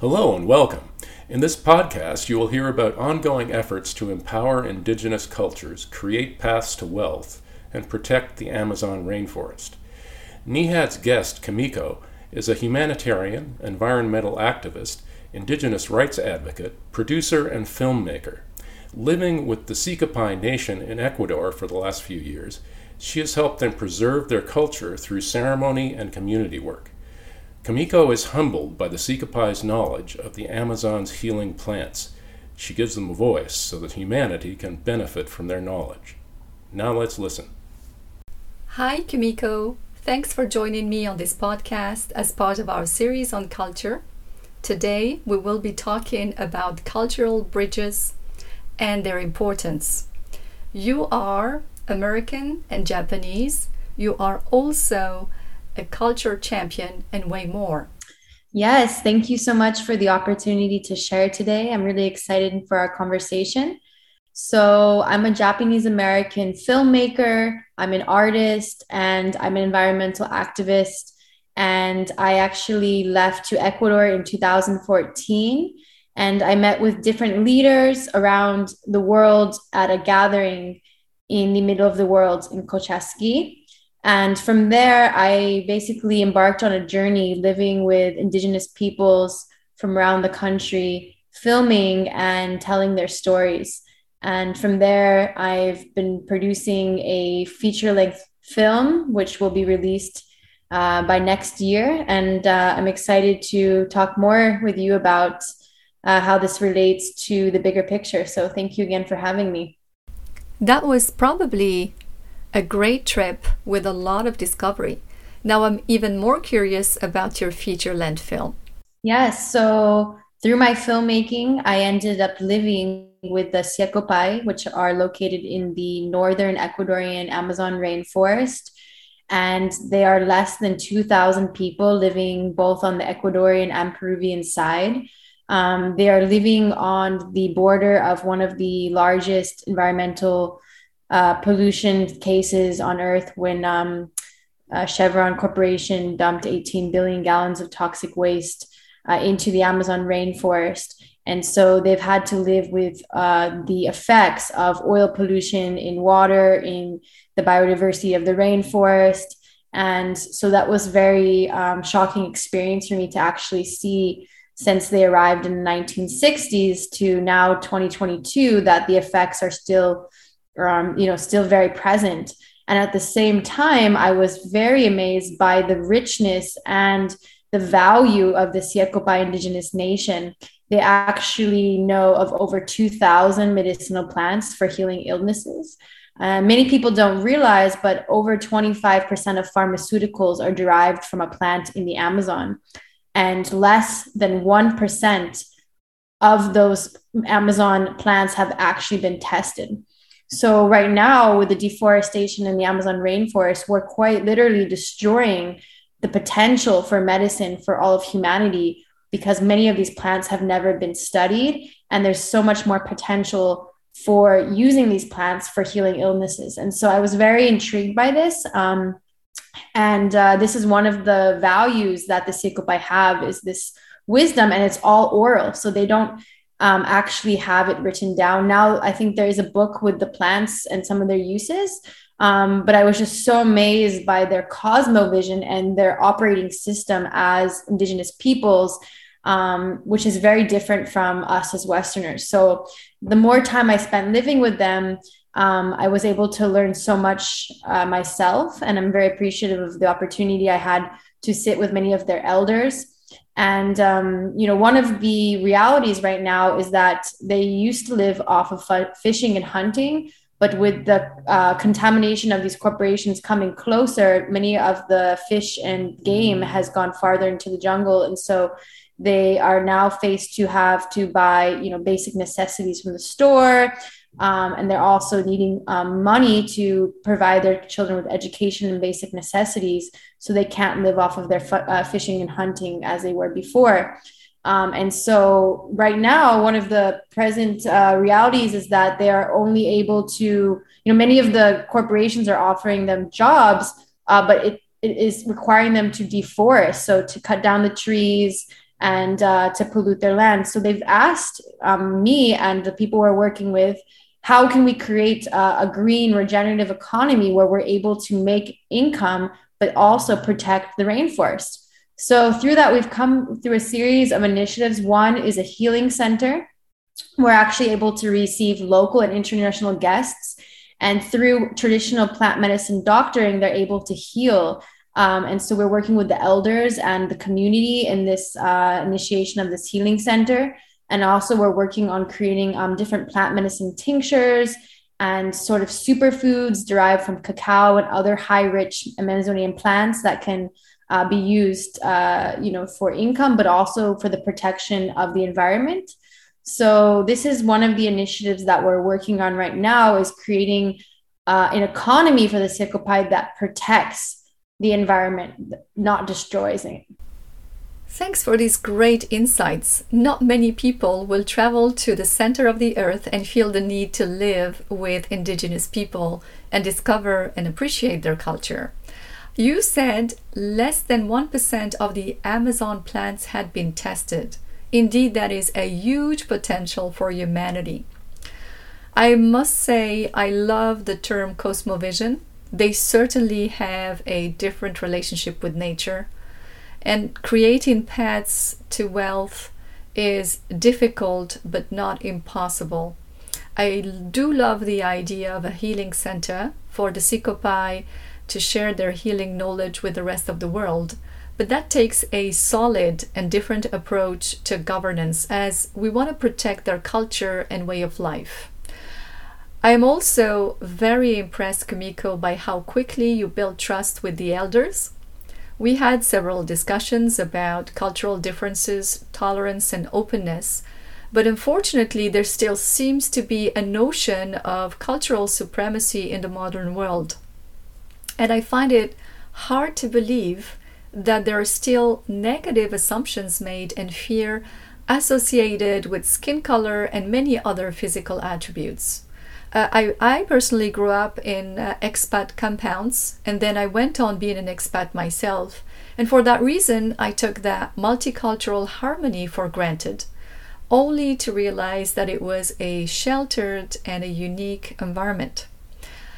Hello and welcome. In this podcast, you will hear about ongoing efforts to empower indigenous cultures, create paths to wealth, and protect the Amazon rainforest. NIHAD's guest, Kumiko, is a humanitarian, environmental activist, indigenous rights advocate, producer, and filmmaker. Living with the Siekopai Nation in Ecuador for the last few years, she has helped them preserve their culture through ceremony and community work. Kumiko is humbled by the Siekopai's knowledge of the Amazon's healing plants. She gives them a voice so that humanity can benefit from their knowledge. Now let's listen. Hi, Kumiko. Thanks for joining me on this podcast as part of our series on culture. Today, we will be talking about cultural bridges and their importance. You are American and Japanese. You are also a culture champion, and way more. Yes, thank you so much for the opportunity to share today. I'm really excited for our conversation. So, I'm a Japanese American filmmaker, I'm an artist, and I'm an environmental activist. And I actually left to Ecuador in 2014. And I met with different leaders around the world at a gathering in the middle of the world in Cochasquí. And from there, I basically embarked on a journey living with Indigenous peoples from around the country, filming and telling their stories. And from there, I've been producing a feature length film, which will be released uh, by next year. And uh, I'm excited to talk more with you about uh, how this relates to the bigger picture. So thank you again for having me. That was probably a great trip with a lot of discovery. Now I'm even more curious about your feature length film. Yes. So through my filmmaking, I ended up living with the Siekopai, which are located in the northern Ecuadorian Amazon rainforest. And they are less than 2,000 people living both on the Ecuadorian and Peruvian side. Um, they are living on the border of one of the largest environmental uh, pollution cases on Earth when um, uh, Chevron Corporation dumped 18 billion gallons of toxic waste uh, into the Amazon rainforest. And so they've had to live with uh, the effects of oil pollution in water, in the biodiversity of the rainforest. And so that was very um, shocking experience for me to actually see since they arrived in the 1960s to now 2022 that the effects are still um, you know, still very present. And at the same time, I was very amazed by the richness and the value of the Siekopai Indigenous Nation. They actually know of over 2,000 medicinal plants for healing illnesses. Uh, many people don't realize, but over 25% of pharmaceuticals are derived from a plant in the Amazon, and less than 1% of those Amazon plants have actually been tested. So right now, with the deforestation in the Amazon rainforest, we're quite literally destroying the potential for medicine for all of humanity because many of these plants have never been studied and there's so much more potential for using these plants for healing illnesses. And so i was very intrigued by this um, and uh, this is one of the values that the Siekopai have is this wisdom and it's all oral. So they don't um, actually have it written down. Now, I think there is a book with the plants and some of their uses. Um, but I was just so amazed by their cosmovision and their operating system as Indigenous peoples, um, which is very different from us as Westerners. So, the more time I spent living with them, um, I was able to learn so much uh, myself. And I'm very appreciative of the opportunity I had to sit with many of their elders and um, you know, one of the realities right now is that they used to live off of fishing and hunting, but with the uh, contamination of these corporations coming closer, many of the fish and game has gone farther into the jungle, and so they are now faced to have to buy you know basic necessities from the store um, and they're also needing um, money to provide their children with education and basic necessities so they can't live off of their uh, fishing and hunting as they were before um, and so right now one of the present uh, realities is that they are only able to you know many of the corporations are offering them jobs uh, but it, it is requiring them to deforest so to cut down the trees and uh, to pollute their land. So they've asked um, me and the people we're working with, how can we create a, a green regenerative economy where we're able to make income but also protect the rainforest? So through that, we've come through a series of initiatives. One is a healing center. We're actually able to receive local and international guests. And through traditional plant medicine doctoring, they're able to heal um, and so we're working with the elders and the community in this uh, initiation of this healing center. And also, we're working on creating um, different plant medicine tinctures and sort of superfoods derived from cacao and other high rich Amazonian plants that can uh, be used, uh, you know, for income, but also for the protection of the environment. So this is one of the initiatives that we're working on right now is creating uh, an economy for the Siekopai that protects the environment, not destroys it. Thanks for these great insights. Not many people will travel to the center of the earth and feel the need to live with indigenous people and discover and appreciate their culture. You said less than 1% of the Amazon plants had been tested. Indeed, that is a huge potential for humanity. I must say, I love the term cosmovision they certainly have a different relationship with nature. And creating paths to wealth is difficult but not impossible. I do love the idea of a healing center for the Siekopai to share their healing knowledge with the rest of the world. But that takes a solid and different approach to governance as we want to protect their culture and way of life. I am also very impressed, Kumiko, by how quickly you built trust with the elders. We had several discussions about cultural differences, tolerance, and openness, but unfortunately, there still seems to be a notion of cultural supremacy in the modern world. And I find it hard to believe that there are still negative assumptions made and fear associated with skin color and many other physical attributes. Uh, I, I personally grew up in uh, expat compounds and then I went on being an expat myself. And for that reason, I took that multicultural harmony for granted, only to realize that it was a sheltered and a unique environment.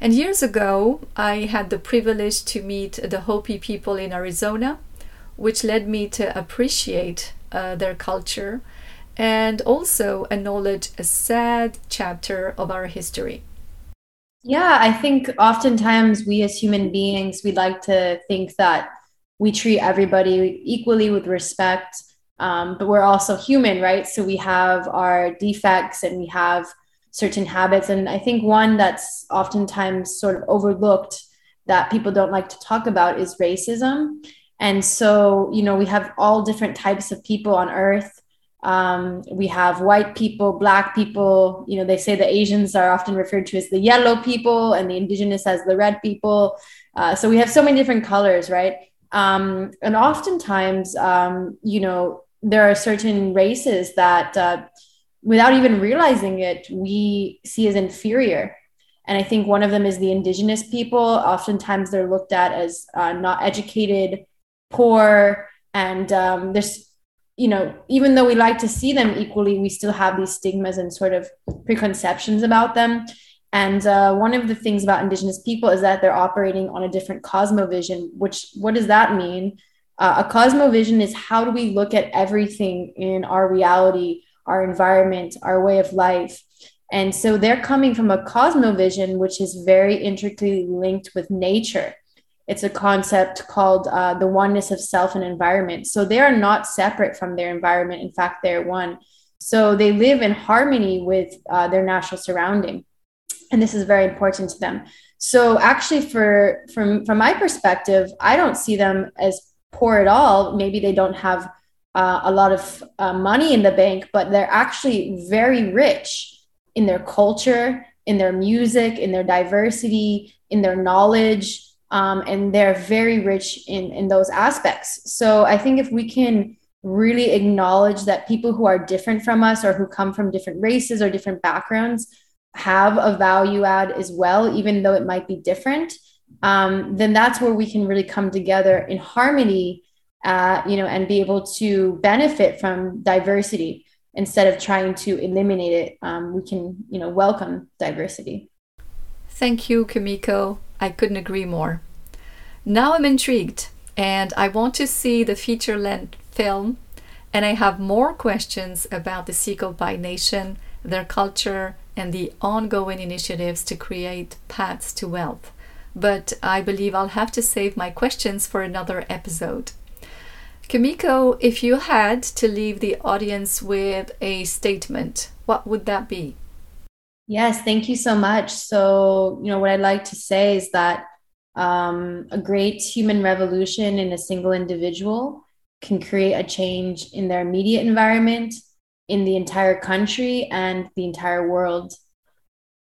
And years ago, I had the privilege to meet the Hopi people in Arizona, which led me to appreciate uh, their culture and also acknowledge a sad chapter of our history. Yeah, I think oftentimes we as human beings, we like to think that we treat everybody equally with respect, um, but we're also human, right? So we have our defects and we have certain habits. And I think one that's oftentimes sort of overlooked that people don't like to talk about is racism. And so, you know, we have all different types of people on earth um, we have white people, black people. You know, they say the Asians are often referred to as the yellow people and the indigenous as the red people. Uh, so we have so many different colors, right? Um, and oftentimes, um, you know, there are certain races that, uh, without even realizing it, we see as inferior. And I think one of them is the indigenous people. Oftentimes, they're looked at as uh, not educated, poor, and um, there's you know, even though we like to see them equally, we still have these stigmas and sort of preconceptions about them. And uh, one of the things about Indigenous people is that they're operating on a different cosmovision, which, what does that mean? Uh, a cosmovision is how do we look at everything in our reality, our environment, our way of life. And so they're coming from a cosmovision, which is very intricately linked with nature it's a concept called uh, the oneness of self and environment. So they are not separate from their environment. In fact, they're one. So they live in harmony with uh, their natural surrounding. And this is very important to them. So actually, for from from my perspective, I don't see them as poor at all. Maybe they don't have uh, a lot of uh, money in the bank, but they're actually very rich in their culture, in their music, in their diversity, in their knowledge, um, and they're very rich in in those aspects so i think if we can really acknowledge that people who are different from us or who come from different races or different backgrounds have a value add as well even though it might be different um, then that's where we can really come together in harmony uh, you know, and be able to benefit from diversity instead of trying to eliminate it. Um, we can, you know, welcome diversity. Thank you, Kumiko. I couldn't agree more. Now I'm intrigued and I want to see the feature length film. And I have more questions about the Siekopai Nation, their culture, and the ongoing initiatives to create paths to wealth. But I believe I'll have to save my questions for another episode. Kumiko, if you had to leave the audience with a statement, what would that be? Yes, thank you so much. So, you know, what I'd like to say is that um, a great human revolution in a single individual can create a change in their immediate environment, in the entire country, and the entire world.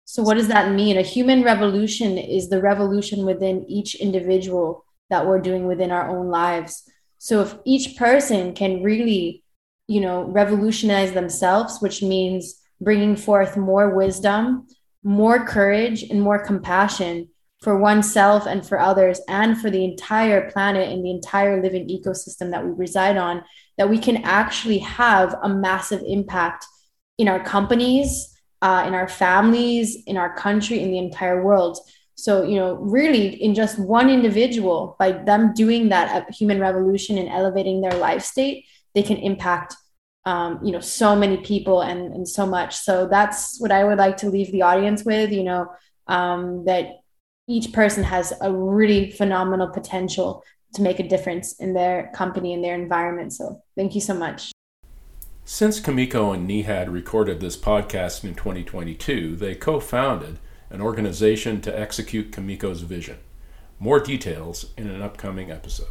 So, what does that mean? A human revolution is the revolution within each individual that we're doing within our own lives. So, if each person can really, you know, revolutionize themselves, which means bringing forth more wisdom, more courage, and more compassion for oneself and for others and for the entire planet and the entire living ecosystem that we reside on, that we can actually have a massive impact in our companies, uh, in our families, in our country, in the entire world. So, you know, really in just one individual, by them doing that human revolution and elevating their life state, they can impact um, you know so many people and and so much so that's what i would like to leave the audience with you know um, that each person has a really phenomenal potential to make a difference in their company and their environment so thank you so much since Kumiko and Nihad recorded this podcast in 2022, they co founded an organization to execute Kumiko's vision. More details in an upcoming episode.